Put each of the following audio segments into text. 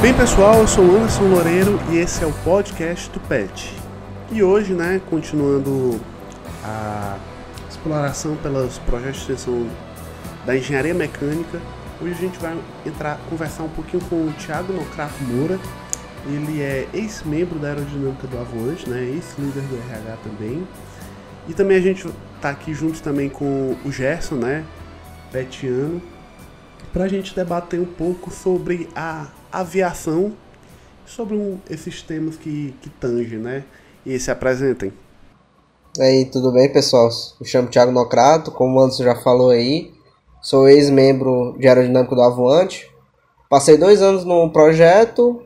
bem, pessoal? Eu sou o Anderson Loureiro e esse é o podcast do PET. E hoje, né, continuando a exploração pelos projetos de extensão da engenharia mecânica, hoje a gente vai entrar conversar um pouquinho com o Thiago Nocrato Moura. Ele é ex-membro da aerodinâmica do Avante, né, ex-líder do RH também. E também a gente está aqui juntos também com o Gerson, né, petiano, para a gente debater um pouco sobre a aviação, sobre um, esses temas que, que tangem, né? E se apresentem. E aí, tudo bem, pessoal? Me chamo Thiago Nocrato, como o Anderson já falou aí, sou ex-membro de aerodinâmica do Avoante. Passei dois anos no projeto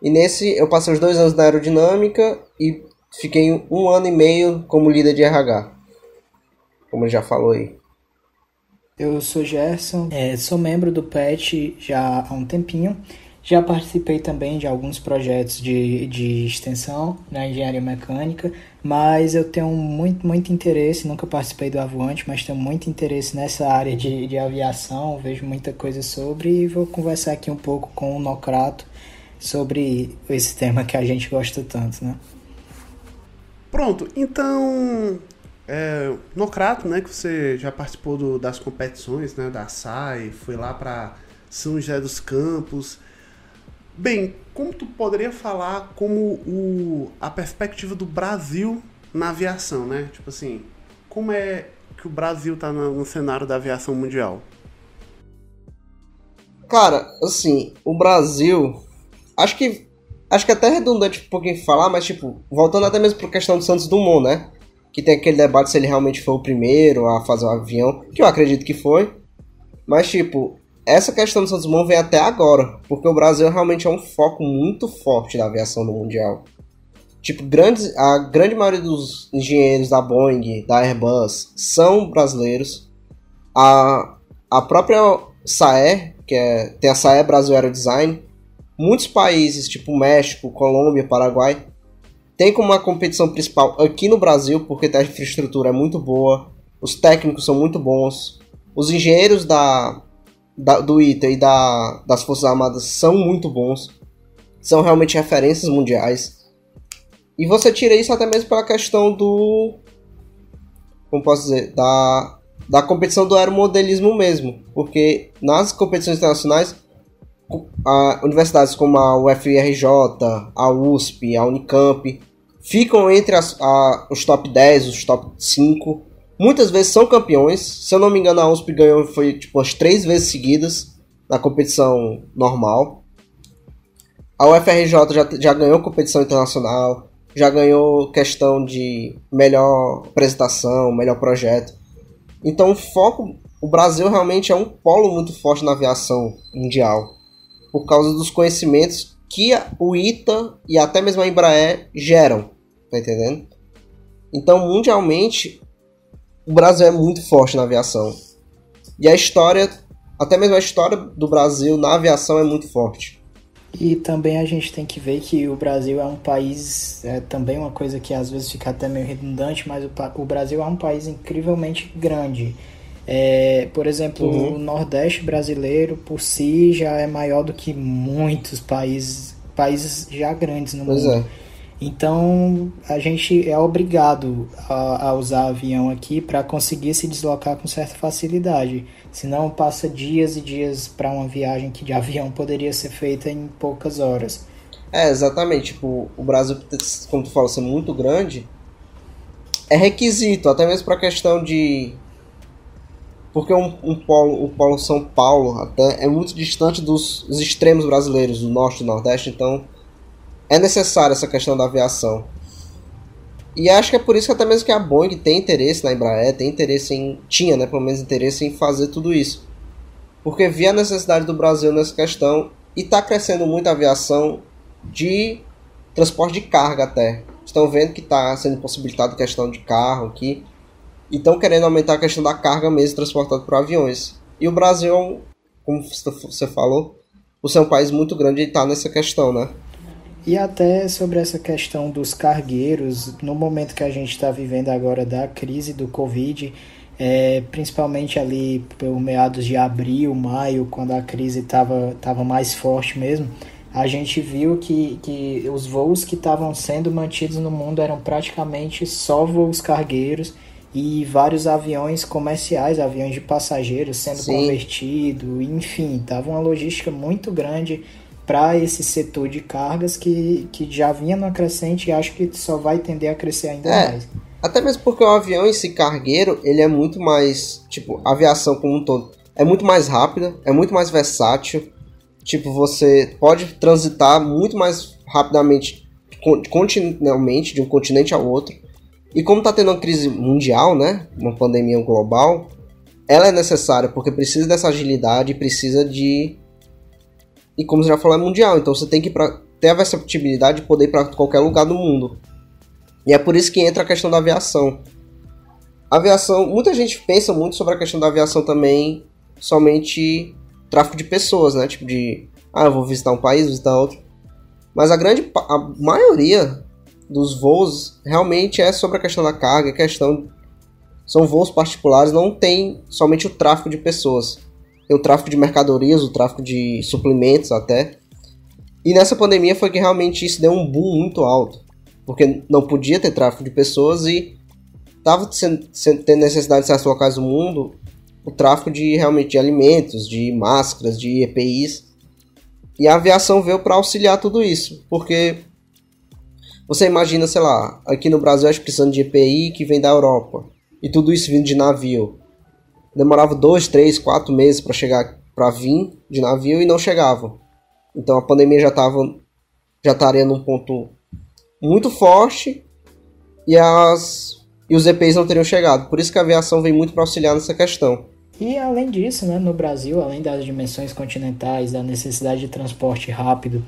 e nesse eu passei os dois anos na aerodinâmica e fiquei um ano e meio como líder de RH, como ele já falou aí. Eu sou Gerson, é, sou membro do PET já há um tempinho. Já participei também de alguns projetos de, de extensão na engenharia mecânica, mas eu tenho muito, muito interesse, nunca participei do Avoante, mas tenho muito interesse nessa área de, de aviação, vejo muita coisa sobre e vou conversar aqui um pouco com o Nocrato sobre esse tema que a gente gosta tanto, né? Pronto, então é, Nocrato, né, que você já participou do, das competições, né, da SAI, foi lá para São José dos Campos. Bem, como tu poderia falar como o, a perspectiva do Brasil na aviação, né? Tipo assim, como é que o Brasil tá no, no cenário da aviação mundial? Cara, assim, o Brasil, acho que acho que é até redundante um pouquinho falar, mas tipo, voltando até mesmo para questão do Santos Dumont, né? que tem aquele debate se ele realmente foi o primeiro a fazer o avião, que eu acredito que foi. Mas, tipo, essa questão do Santos Dumont vem até agora, porque o Brasil realmente é um foco muito forte da aviação no Mundial. Tipo, grandes, a grande maioria dos engenheiros da Boeing, da Airbus, são brasileiros. A, a própria SAE, que é, tem a SAE Brasil Aerodesign, muitos países, tipo México, Colômbia, Paraguai, tem como uma competição principal aqui no Brasil, porque a infraestrutura é muito boa, os técnicos são muito bons, os engenheiros da, da do ITA e da, das Forças Armadas são muito bons, são realmente referências mundiais. E você tira isso até mesmo pela questão do. Como posso dizer? Da, da competição do aeromodelismo mesmo. Porque nas competições internacionais, a, universidades como a UFRJ, a USP, a Unicamp, ficam entre as, a, os top 10, os top 5. Muitas vezes são campeões. Se eu não me engano, a USP ganhou foi tipo as três vezes seguidas na competição normal. A UFRJ já, já ganhou competição internacional, já ganhou questão de melhor apresentação, melhor projeto. Então o foco, o Brasil realmente é um polo muito forte na aviação mundial, por causa dos conhecimentos que o ITA e até mesmo a Embraer geram, tá entendendo? Então, mundialmente, o Brasil é muito forte na aviação. E a história, até mesmo a história do Brasil na aviação é muito forte. E também a gente tem que ver que o Brasil é um país, é também uma coisa que às vezes fica até meio redundante, mas o, o Brasil é um país incrivelmente grande. É, por exemplo, uhum. o Nordeste brasileiro por si já é maior do que muitos países, países já grandes no pois mundo. É. Então a gente é obrigado a, a usar avião aqui para conseguir se deslocar com certa facilidade. Senão passa dias e dias para uma viagem que de avião poderia ser feita em poucas horas. É, exatamente. Tipo, o Brasil, como tu falou, ser muito grande, é requisito, até mesmo para questão de porque um, um polo, o polo São Paulo até é muito distante dos, dos extremos brasileiros, do norte e do nordeste, então é necessária essa questão da aviação. E acho que é por isso que até mesmo que a Boeing tem interesse na Embraer, tem interesse em. tinha, né, pelo menos interesse em fazer tudo isso. Porque via a necessidade do Brasil nessa questão e está crescendo muito a aviação de transporte de carga até. Estão vendo que está sendo possibilitado questão de carro aqui. E estão querendo aumentar a questão da carga mesmo transportada por aviões. E o Brasil, como você falou, por ser um país muito grande, está nessa questão, né? E até sobre essa questão dos cargueiros, no momento que a gente está vivendo agora da crise do Covid, é, principalmente ali por meados de abril, maio, quando a crise estava tava mais forte mesmo, a gente viu que, que os voos que estavam sendo mantidos no mundo eram praticamente só voos cargueiros e vários aviões comerciais, aviões de passageiros sendo Sim. convertidos, enfim, tava uma logística muito grande para esse setor de cargas que, que já vinha no crescente e acho que só vai tender a crescer ainda é, mais. Até mesmo porque o avião esse cargueiro, ele é muito mais, tipo, a aviação como um todo, é muito mais rápida, é muito mais versátil. Tipo, você pode transitar muito mais rapidamente continentalmente de um continente ao outro. E como está tendo uma crise mundial, né, uma pandemia global, ela é necessária porque precisa dessa agilidade, precisa de e como você já falou é mundial, então você tem que pra, ter a versatilidade de poder ir para qualquer lugar do mundo. E é por isso que entra a questão da aviação. Aviação, muita gente pensa muito sobre a questão da aviação também, somente tráfico de pessoas, né? Tipo de, ah, eu vou visitar um país, visitar outro. Mas a grande, a maioria dos voos realmente é sobre a questão da carga, a questão são voos particulares, não tem somente o tráfico de pessoas. O tráfico de mercadorias, o tráfico de suplementos até. E nessa pandemia foi que realmente isso deu um boom muito alto. Porque não podia ter tráfico de pessoas e estava tendo necessidade em certos locais do mundo o tráfico de realmente de alimentos, de máscaras, de EPIs. E a aviação veio para auxiliar tudo isso, porque você imagina, sei lá, aqui no Brasil a gente precisando de EPI que vem da Europa. E tudo isso vindo de navio. Demorava dois, três, quatro meses para chegar, para vir de navio e não chegava. Então a pandemia já estava, já estaria num ponto muito forte e as e os EPIs não teriam chegado. Por isso que a aviação vem muito para auxiliar nessa questão. E além disso, né, no Brasil, além das dimensões continentais, da necessidade de transporte rápido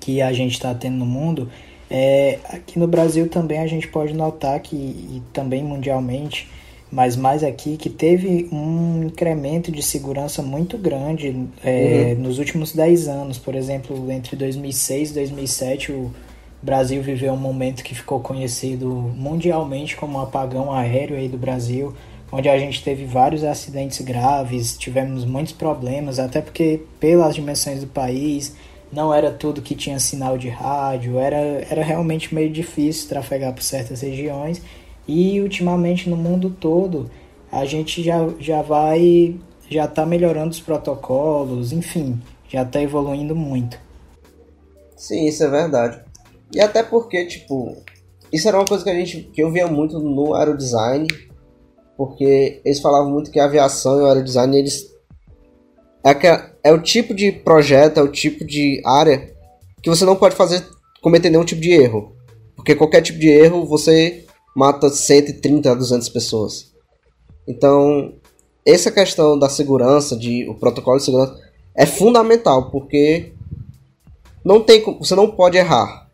que a gente está tendo no mundo, é, aqui no Brasil também a gente pode notar que, e também mundialmente, mas mais aqui, que teve um incremento de segurança muito grande é, uhum. nos últimos 10 anos. Por exemplo, entre 2006 e 2007, o Brasil viveu um momento que ficou conhecido mundialmente como o apagão aéreo aí do Brasil onde a gente teve vários acidentes graves, tivemos muitos problemas, até porque pelas dimensões do país não era tudo que tinha sinal de rádio, era, era realmente meio difícil trafegar por certas regiões e ultimamente no mundo todo a gente já, já vai, já está melhorando os protocolos, enfim, já está evoluindo muito. Sim, isso é verdade. E até porque, tipo, isso era uma coisa que a gente que eu via muito no aerodesign, porque eles falavam muito que a aviação e o aerodesign eles é, que é o tipo de projeto, é o tipo de área que você não pode fazer cometer nenhum tipo de erro, porque qualquer tipo de erro você mata 130 a 200 pessoas. Então, essa questão da segurança, de o protocolo de segurança é fundamental, porque não tem você não pode errar.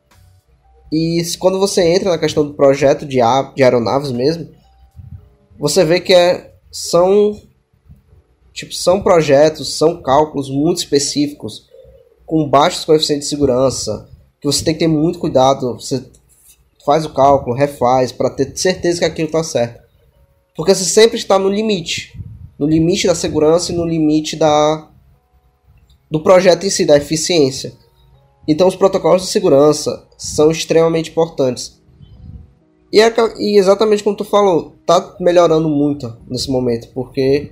E quando você entra na questão do projeto de, de aeronaves mesmo, você vê que é, são tipo são projetos, são cálculos muito específicos com baixos coeficientes de segurança, que você tem que ter muito cuidado, você faz o cálculo, refaz para ter certeza que aquilo está certo. Porque você sempre está no limite, no limite da segurança e no limite da do projeto em si, da eficiência. Então os protocolos de segurança são extremamente importantes. E, é, e exatamente como tu falou, tá melhorando muito nesse momento, porque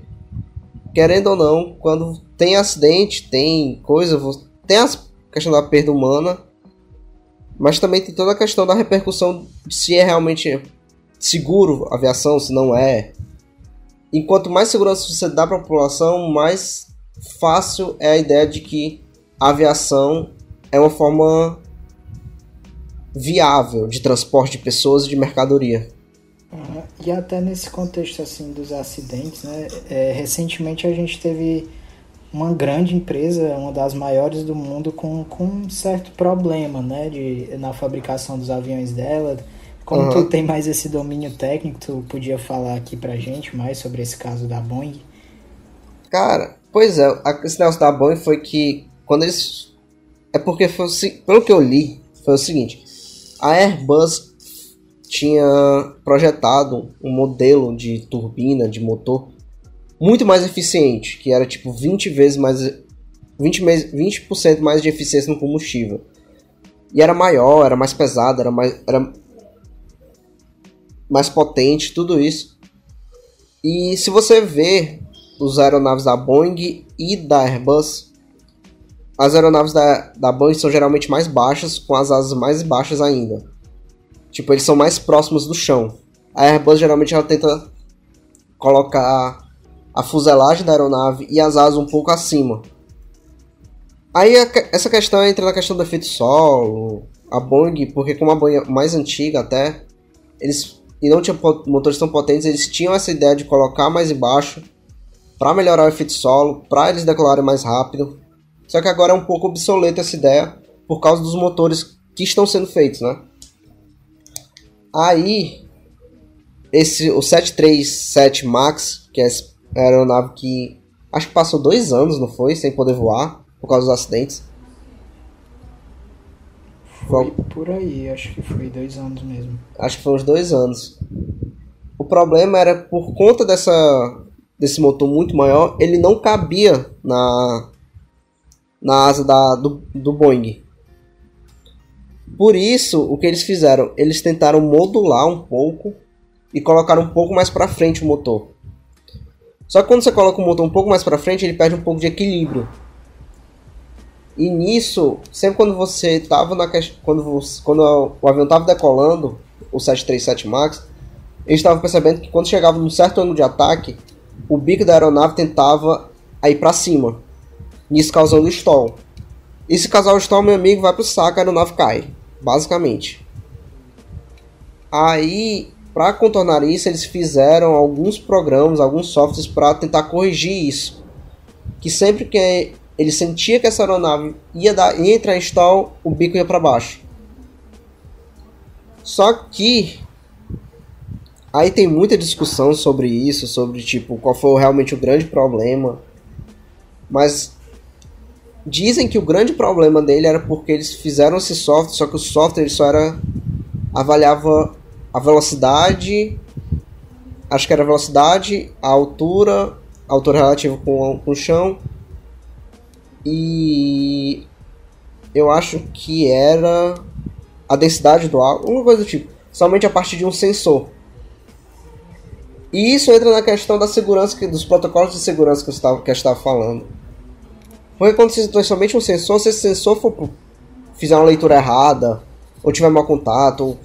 querendo ou não, quando tem acidente, tem coisa, tem a questão da perda humana, mas também tem toda a questão da repercussão se é realmente seguro a aviação, se não é. E quanto mais segurança você dá para a população, mais fácil é a ideia de que a aviação é uma forma viável de transporte de pessoas e de mercadoria. Uhum. E até nesse contexto assim dos acidentes, né? É, recentemente a gente teve uma grande empresa, uma das maiores do mundo, com, com um certo problema, né? De, na fabricação dos aviões dela. Como uhum. tu tem mais esse domínio técnico, tu podia falar aqui pra gente mais sobre esse caso da Boeing? Cara, pois é, esse negócio da Boeing foi que quando eles. É porque foi pelo que eu li, foi o seguinte a Airbus tinha projetado um modelo de turbina, de motor, muito mais eficiente, que era tipo 20 vezes mais 20%, 20 mais de eficiência no combustível. E era maior, era mais pesado, era mais, era mais potente, tudo isso. E se você vê os aeronaves da Boeing e da Airbus, as aeronaves da, da Boeing são geralmente mais baixas, com as asas mais baixas ainda. Tipo, eles são mais próximos do chão. A Airbus geralmente ela tenta colocar a fuselagem da aeronave e as asas um pouco acima. Aí a, essa questão entra na questão do efeito solo, a Boeing, porque como a Boeing é mais antiga até, eles e não tinham motores tão potentes, eles tinham essa ideia de colocar mais embaixo para melhorar o efeito solo, para eles decolarem mais rápido. Só que agora é um pouco obsoleta essa ideia por causa dos motores que estão sendo feitos, né? Aí esse o 737 Max, que é a aeronave que acho que passou dois anos, não foi, sem poder voar por causa dos acidentes. Foi por aí, acho que foi dois anos mesmo. Acho que foi uns dois anos. O problema era por conta dessa desse motor muito maior, ele não cabia na na asa da, do, do Boeing. Por isso, o que eles fizeram? Eles tentaram modular um pouco e colocaram um pouco mais para frente o motor. Só que quando você coloca o motor um pouco mais para frente, ele perde um pouco de equilíbrio. E nisso, sempre quando você tava na quando você, quando o avião tava decolando, o 737 Max, eles estavam percebendo que quando chegava num certo ângulo de ataque, o bico da aeronave tentava ir para cima, nisso causando stall. E se causar o stall, meu amigo, vai pro saco, a aeronave cai, basicamente. Aí, para contornar isso, eles fizeram alguns programas, alguns softwares para tentar corrigir isso. Que sempre que ele sentia que essa aeronave ia, dar, ia entrar em stall, o bico ia para baixo. Só que aí tem muita discussão sobre isso, sobre tipo qual foi realmente o grande problema. Mas dizem que o grande problema dele era porque eles fizeram esse software, só que o software só era avaliava a velocidade, acho que era a velocidade, a altura, a altura relativa com, com o chão e eu acho que era a densidade do ar, uma coisa do tipo, somente a partir de um sensor. E isso entra na questão da segurança, dos protocolos de segurança que eu estava, que eu estava falando. Porque quando você tem somente um sensor, se esse sensor for fizer uma leitura errada, ou tiver mau contato, ou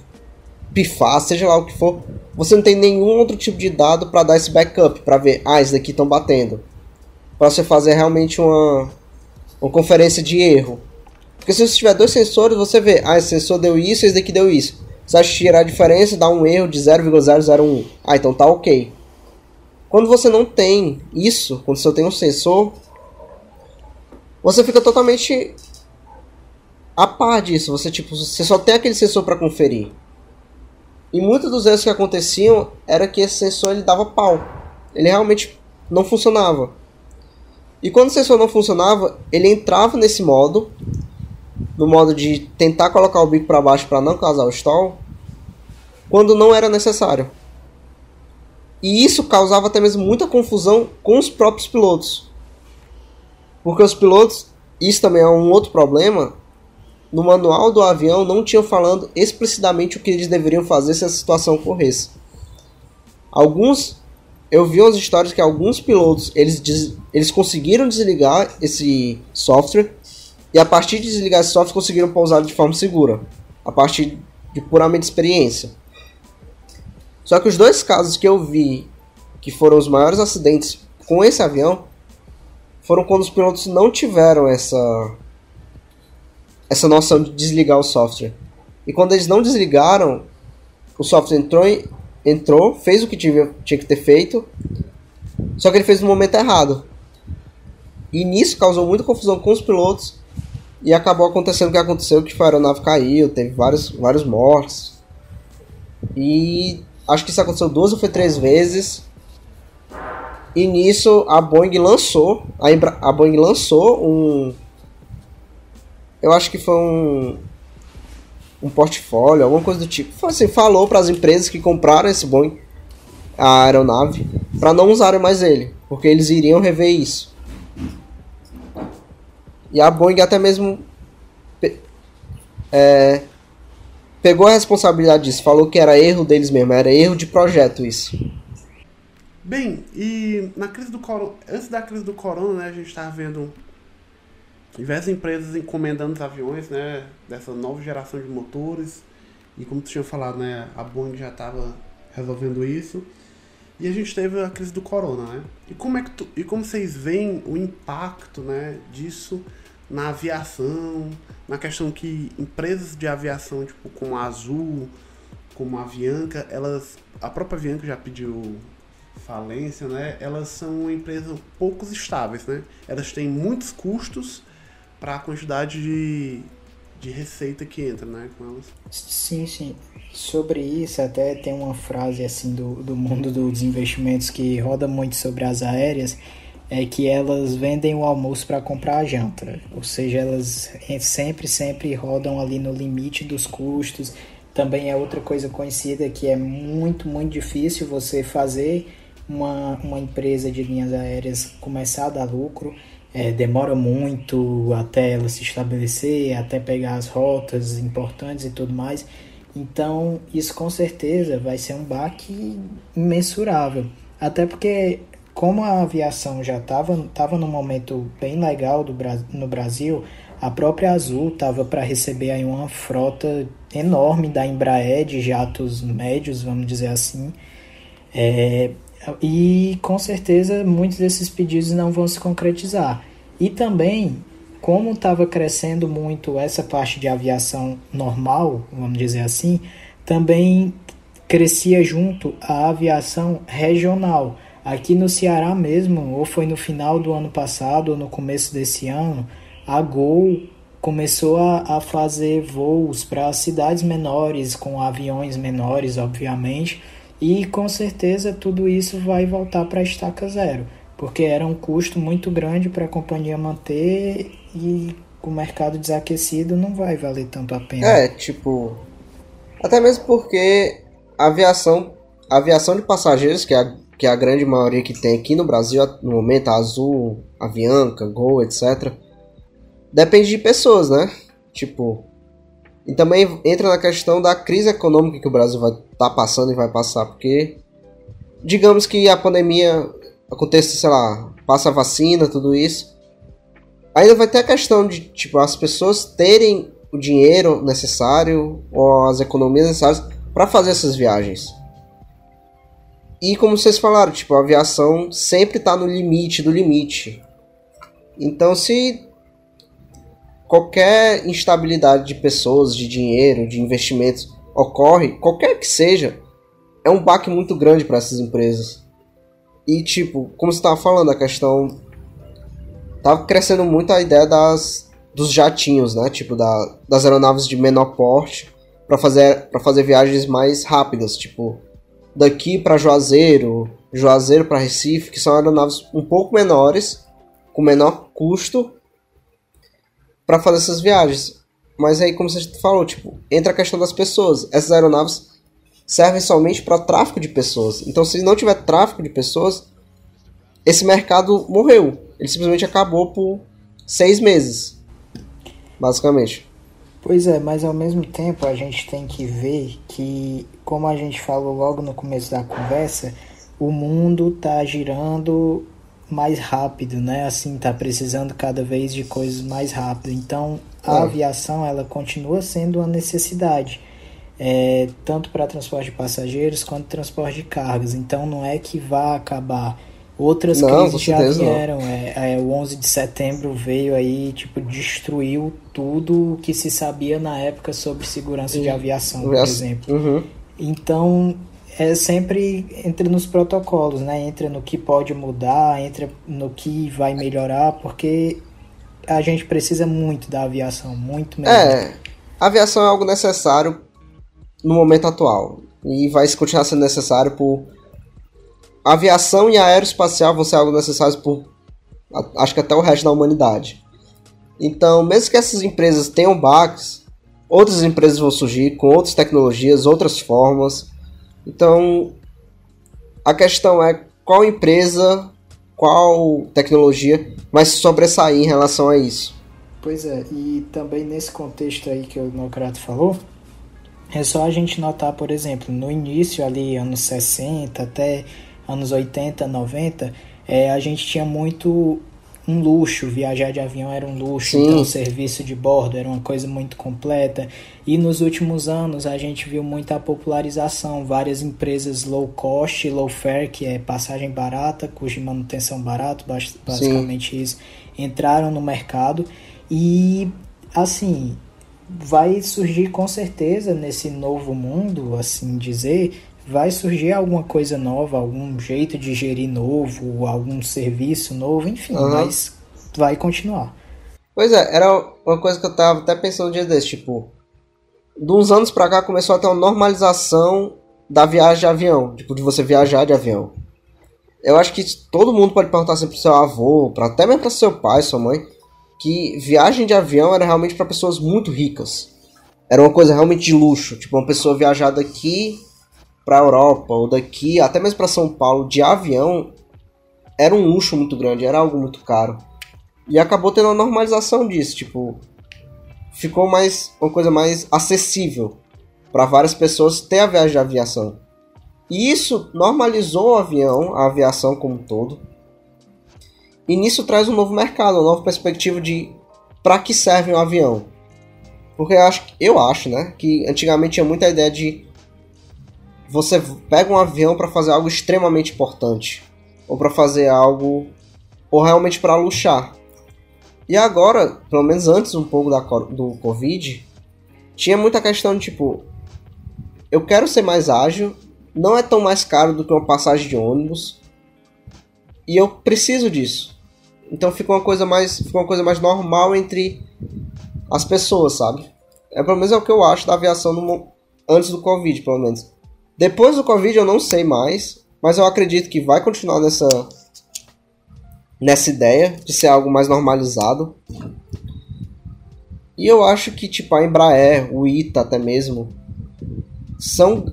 pifar, seja lá o que for, você não tem nenhum outro tipo de dado para dar esse backup, para ver, ah, esses daqui estão batendo. Para você fazer realmente uma, uma conferência de erro. Porque se você tiver dois sensores, você vê, ah, esse sensor deu isso, esse daqui deu isso. Você acha tirar a diferença, dá um erro de 0,001. Ah, então tá ok. Quando você não tem isso, quando você tem um sensor, você fica totalmente a par disso. Você tipo, você só tem aquele sensor para conferir. E muitos dos erros que aconteciam era que esse sensor ele dava pau. Ele realmente não funcionava. E quando o sensor não funcionava, ele entrava nesse modo, no modo de tentar colocar o bico para baixo para não causar o stall, quando não era necessário. E isso causava até mesmo muita confusão com os próprios pilotos. Porque os pilotos, isso também é um outro problema, no manual do avião não tinham falando explicitamente o que eles deveriam fazer se a situação ocorresse. Alguns eu vi umas histórias que alguns pilotos eles, des, eles conseguiram desligar esse software e a partir de desligar esse software conseguiram pousar de forma segura, a partir de puramente experiência. Só que os dois casos que eu vi que foram os maiores acidentes com esse avião foram quando os pilotos não tiveram essa essa noção de desligar o software. E quando eles não desligaram, o software entrou entrou, fez o que tinha, tinha que ter feito, só que ele fez no momento errado. E nisso causou muita confusão com os pilotos e acabou acontecendo o que aconteceu, que a aeronave caiu, teve vários, vários mortos. E acho que isso aconteceu duas ou foi três vezes. E nisso a Boeing lançou, a, a Boeing lançou um eu acho que foi um um portfólio, alguma coisa do tipo. Assim, falou para as empresas que compraram esse Boeing, a aeronave, para não usarem mais ele, porque eles iriam rever isso. E a Boeing até mesmo é, pegou a responsabilidade disso, falou que era erro deles mesmo, era erro de projeto isso. Bem, e na crise do antes da crise do corona, né, a gente estava vendo diversas empresas encomendando os aviões, né, dessa nova geração de motores. E como tu tinha falado, né, a Boeing já estava resolvendo isso. E a gente teve a crise do corona, né? E como é que tu, e como vocês veem o impacto, né, disso na aviação, na questão que empresas de aviação, tipo como a Azul, como a Avianca, elas a própria Avianca já pediu falência, né, elas são empresas pouco estáveis, né? Elas têm muitos custos para a quantidade de, de receita que entra, né, com elas. Sim, sim. Sobre isso, até tem uma frase assim do, do mundo dos investimentos que roda muito sobre as aéreas, é que elas vendem o almoço para comprar a janta. Ou seja, elas sempre, sempre rodam ali no limite dos custos. Também é outra coisa conhecida que é muito, muito difícil você fazer uma, uma empresa de linhas aéreas começar a dar lucro, é, demora muito até ela se estabelecer, até pegar as rotas importantes e tudo mais. Então, isso com certeza vai ser um baque imensurável. Até porque, como a aviação já estava tava num momento bem legal do, no Brasil, a própria Azul estava para receber aí uma frota enorme da Embraer de jatos médios, vamos dizer assim. É, e com certeza muitos desses pedidos não vão se concretizar. E também, como estava crescendo muito essa parte de aviação normal, vamos dizer assim, também crescia junto a aviação regional. Aqui no Ceará mesmo, ou foi no final do ano passado ou no começo desse ano, a Gol começou a, a fazer voos para cidades menores, com aviões menores, obviamente, e com certeza tudo isso vai voltar para a estaca zero, porque era um custo muito grande para a companhia manter e o mercado desaquecido não vai valer tanto a pena. É, tipo. Até mesmo porque a aviação, a aviação de passageiros, que é, a, que é a grande maioria que tem aqui no Brasil, no momento, a Azul, Avianca, Gol, etc., depende de pessoas, né? Tipo, e também entra na questão da crise econômica que o Brasil vai estar tá passando e vai passar, porque digamos que a pandemia aconteça, sei lá, passa a vacina, tudo isso. Ainda vai ter a questão de, tipo, as pessoas terem o dinheiro necessário ou as economias necessárias para fazer essas viagens. E como vocês falaram, tipo, a aviação sempre está no limite do limite. Então, se qualquer instabilidade de pessoas, de dinheiro, de investimentos ocorre, qualquer que seja, é um baque muito grande para essas empresas. E tipo, como você estava falando, a questão tava crescendo muito a ideia das dos jatinhos, né? Tipo da, das aeronaves de menor porte para fazer para fazer viagens mais rápidas, tipo daqui para Juazeiro, Juazeiro para Recife, que são aeronaves um pouco menores, com menor custo para fazer essas viagens. Mas aí, como você falou, tipo, entra a questão das pessoas. Essas aeronaves servem somente para tráfico de pessoas. Então, se não tiver tráfico de pessoas, esse mercado morreu. Ele simplesmente acabou por seis meses, basicamente. Pois é, mas ao mesmo tempo a gente tem que ver que, como a gente falou logo no começo da conversa, o mundo está girando mais rápido, né? Assim, tá precisando cada vez de coisas mais rápido. Então, a é. aviação ela continua sendo uma necessidade, é, tanto para transporte de passageiros quanto transporte de cargas. Então, não é que vá acabar. Outras não, crises já vieram. É, é, o 11 de setembro veio aí, tipo, destruiu tudo o que se sabia na época sobre segurança uhum. de aviação, por exemplo. Uhum. Então, é sempre entra nos protocolos, né? Entra no que pode mudar, entra no que vai melhorar, porque a gente precisa muito da aviação, muito mesmo. É, a aviação é algo necessário no momento atual e vai continuar sendo necessário por a aviação e a aeroespacial vão ser algo necessário por acho que até o resto da humanidade. Então, mesmo que essas empresas tenham baques, outras empresas vão surgir com outras tecnologias, outras formas então, a questão é qual empresa, qual tecnologia vai se sobressair em relação a isso. Pois é, e também nesse contexto aí que o Nocrato falou, é só a gente notar, por exemplo, no início ali, anos 60 até anos 80, 90, é, a gente tinha muito um luxo, viajar de avião era um luxo, Sim. então o serviço de bordo era uma coisa muito completa. E nos últimos anos a gente viu muita popularização, várias empresas low cost, low fare, que é passagem barata, cuja manutenção barato, basicamente Sim. isso, entraram no mercado e assim, vai surgir com certeza nesse novo mundo, assim dizer, vai surgir alguma coisa nova, algum jeito de gerir novo, algum serviço novo, enfim, uhum. mas vai continuar. Pois é, era uma coisa que eu tava até pensando um dia desse, tipo, de uns anos pra cá começou a ter uma normalização da viagem de avião, tipo, de você viajar de avião. Eu acho que todo mundo pode perguntar assim pro seu avô, pra, até mesmo pra seu pai, sua mãe, que viagem de avião era realmente para pessoas muito ricas. Era uma coisa realmente de luxo, tipo, uma pessoa viajar daqui para a Europa ou daqui até mesmo para São Paulo de avião era um luxo muito grande, era algo muito caro. E acabou tendo uma normalização disso, tipo, ficou mais uma coisa mais acessível para várias pessoas ter a viagem de aviação. E isso normalizou o avião, a aviação como um todo. E nisso traz um novo mercado, uma nova perspectiva de para que serve um avião. Porque eu acho, eu acho, né, que antigamente tinha muita ideia de você pega um avião para fazer algo extremamente importante, ou para fazer algo, ou realmente para luxar. E agora, pelo menos antes um pouco da, do Covid, tinha muita questão de tipo, eu quero ser mais ágil, não é tão mais caro do que uma passagem de ônibus, e eu preciso disso. Então fica uma coisa mais, fica uma coisa mais normal entre as pessoas, sabe? É pelo menos é o que eu acho da aviação no, antes do Covid, pelo menos. Depois do Covid eu não sei mais, mas eu acredito que vai continuar nessa nessa ideia de ser algo mais normalizado. E eu acho que tipo a Embraer, o ITA até mesmo são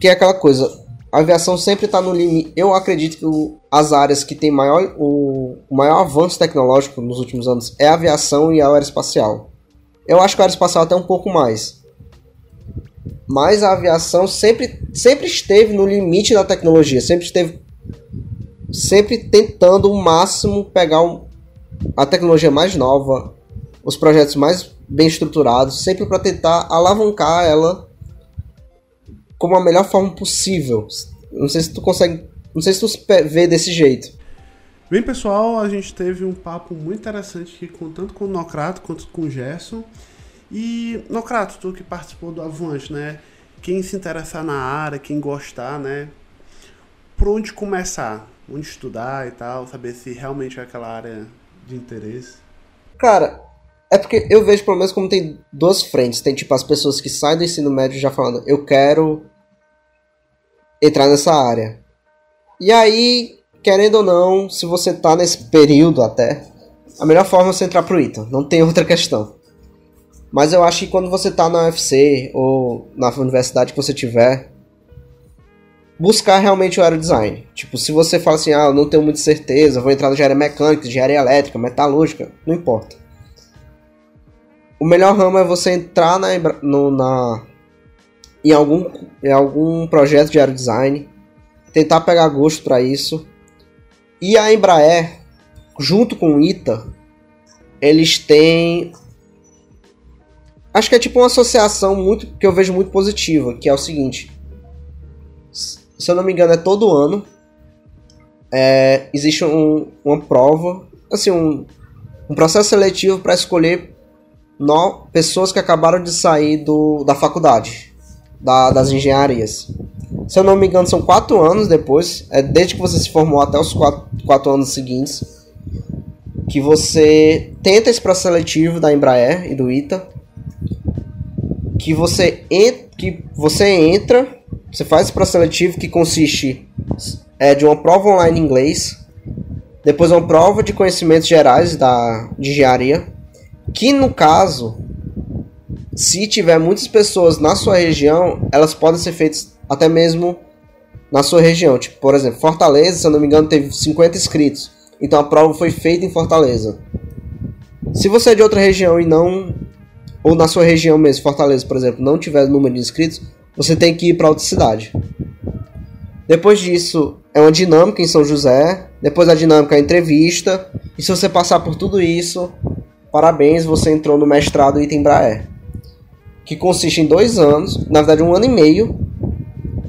que é aquela coisa, a aviação sempre está no limite. Eu acredito que o, as áreas que tem maior, o, o, maior avanço tecnológico nos últimos anos é a aviação e a aeroespacial. Eu acho que a aeroespacial até um pouco mais mas a aviação sempre, sempre esteve no limite da tecnologia, sempre esteve sempre tentando o máximo pegar um, a tecnologia mais nova, os projetos mais bem estruturados, sempre para tentar alavancar ela como a melhor forma possível. Não sei se tu consegue, não sei se tu vê desse jeito. Bem, pessoal, a gente teve um papo muito interessante aqui, tanto com o Nocrato quanto com o Gerson. E, Nocrato, tu que participou do Avante, né? Quem se interessar na área, quem gostar, né? Por onde começar? Onde estudar e tal, saber se realmente é aquela área de interesse? Cara, é porque eu vejo pelo menos como tem duas frentes. Tem tipo as pessoas que saem do ensino médio já falando, eu quero entrar nessa área. E aí, querendo ou não, se você tá nesse período até, a melhor forma é você entrar pro ITA. Não tem outra questão. Mas eu acho que quando você tá na UFC ou na universidade que você tiver, buscar realmente o aerodesign. Tipo, se você fala assim, ah, eu não tenho muita certeza, vou entrar na engenharia mecânica, engenharia elétrica, metalúrgica, não importa. O melhor ramo é você entrar na, no, na em algum, em algum projeto de aerodesign, tentar pegar gosto para isso. E a Embraer, junto com o ITA, eles têm Acho que é tipo uma associação muito que eu vejo muito positiva, que é o seguinte. Se eu não me engano, é todo ano. É, existe um, uma prova, assim, um, um processo seletivo para escolher no, pessoas que acabaram de sair do, da faculdade, da, das engenharias. Se eu não me engano, são quatro anos depois, é desde que você se formou até os quatro, quatro anos seguintes, que você tenta esse processo seletivo da Embraer e do ITA que você, que você entra, você faz esse processo seletivo que consiste é, de uma prova online em inglês, depois uma prova de conhecimentos gerais da, de engenharia, que no caso, se tiver muitas pessoas na sua região, elas podem ser feitas até mesmo na sua região. Tipo, por exemplo, Fortaleza, se eu não me engano, teve 50 inscritos. Então a prova foi feita em Fortaleza. Se você é de outra região e não. Ou na sua região mesmo, Fortaleza, por exemplo, não tiver número de inscritos, você tem que ir para outra cidade. Depois disso, é uma dinâmica em São José. Depois da dinâmica, é a entrevista. E se você passar por tudo isso, parabéns, você entrou no mestrado Itembraer. Que consiste em dois anos, na verdade um ano e meio,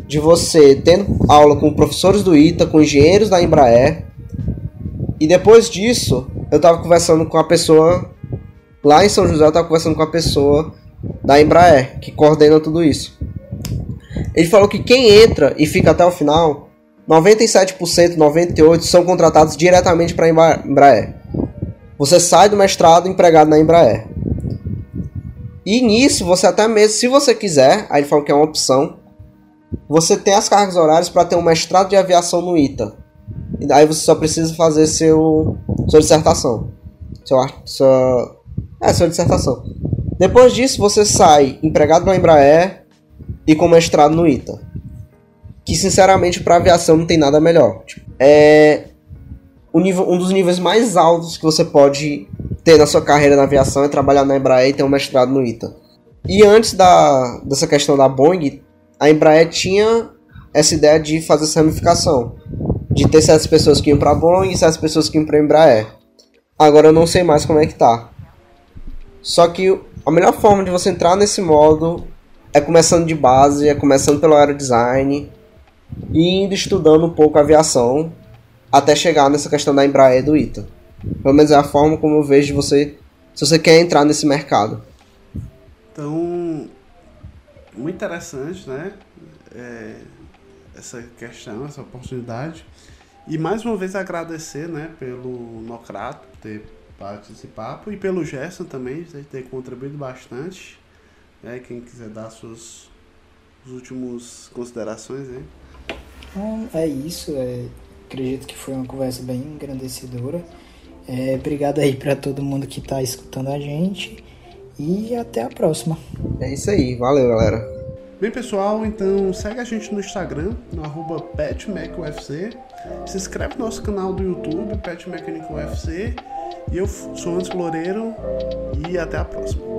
de você tendo aula com professores do ITA, com engenheiros da Embraer. E depois disso, eu estava conversando com a pessoa lá em São José, eu estava conversando com a pessoa da Embraer, que coordena tudo isso. Ele falou que quem entra e fica até o final, 97%, 98% são contratados diretamente para a Embraer. Você sai do mestrado empregado na Embraer. E nisso, você até mesmo, se você quiser, aí ele falou que é uma opção, você tem as cargas horárias para ter um mestrado de aviação no ITA. E aí você só precisa fazer seu sua dissertação. Seu, sua, é, sua dissertação. Depois disso, você sai empregado na Embraer e com mestrado no ITA. Que, sinceramente, para aviação não tem nada melhor. É o nível, um dos níveis mais altos que você pode ter na sua carreira na aviação é trabalhar na Embraer e ter um mestrado no ITA. E antes da, dessa questão da Boeing, a Embraer tinha essa ideia de fazer essa ramificação. De ter certas pessoas que iam para Boeing e certas pessoas que iam para Embraer. Agora eu não sei mais como é que tá. Só que a melhor forma de você entrar nesse modo é começando de base, é começando pelo aerodesign e indo estudando um pouco a aviação até chegar nessa questão da Embraer do ITA. Pelo menos é a forma como eu vejo você, se você quer entrar nesse mercado. Então, muito interessante, né? É, essa questão, essa oportunidade. E mais uma vez agradecer, né, pelo Nocrato ter participado e pelo Gerson também, ter contribuído bastante. Né, quem quiser dar suas últimas considerações aí. Então, é isso, é, acredito que foi uma conversa bem engrandecedora. É, obrigado aí para todo mundo que está escutando a gente e até a próxima. É isso aí, valeu galera. Bem pessoal, então segue a gente no Instagram, no arroba PetMacUFC. Se inscreve no nosso canal do YouTube, Pet Mechanic UFC. E eu sou Antes Loureiro e até a próxima.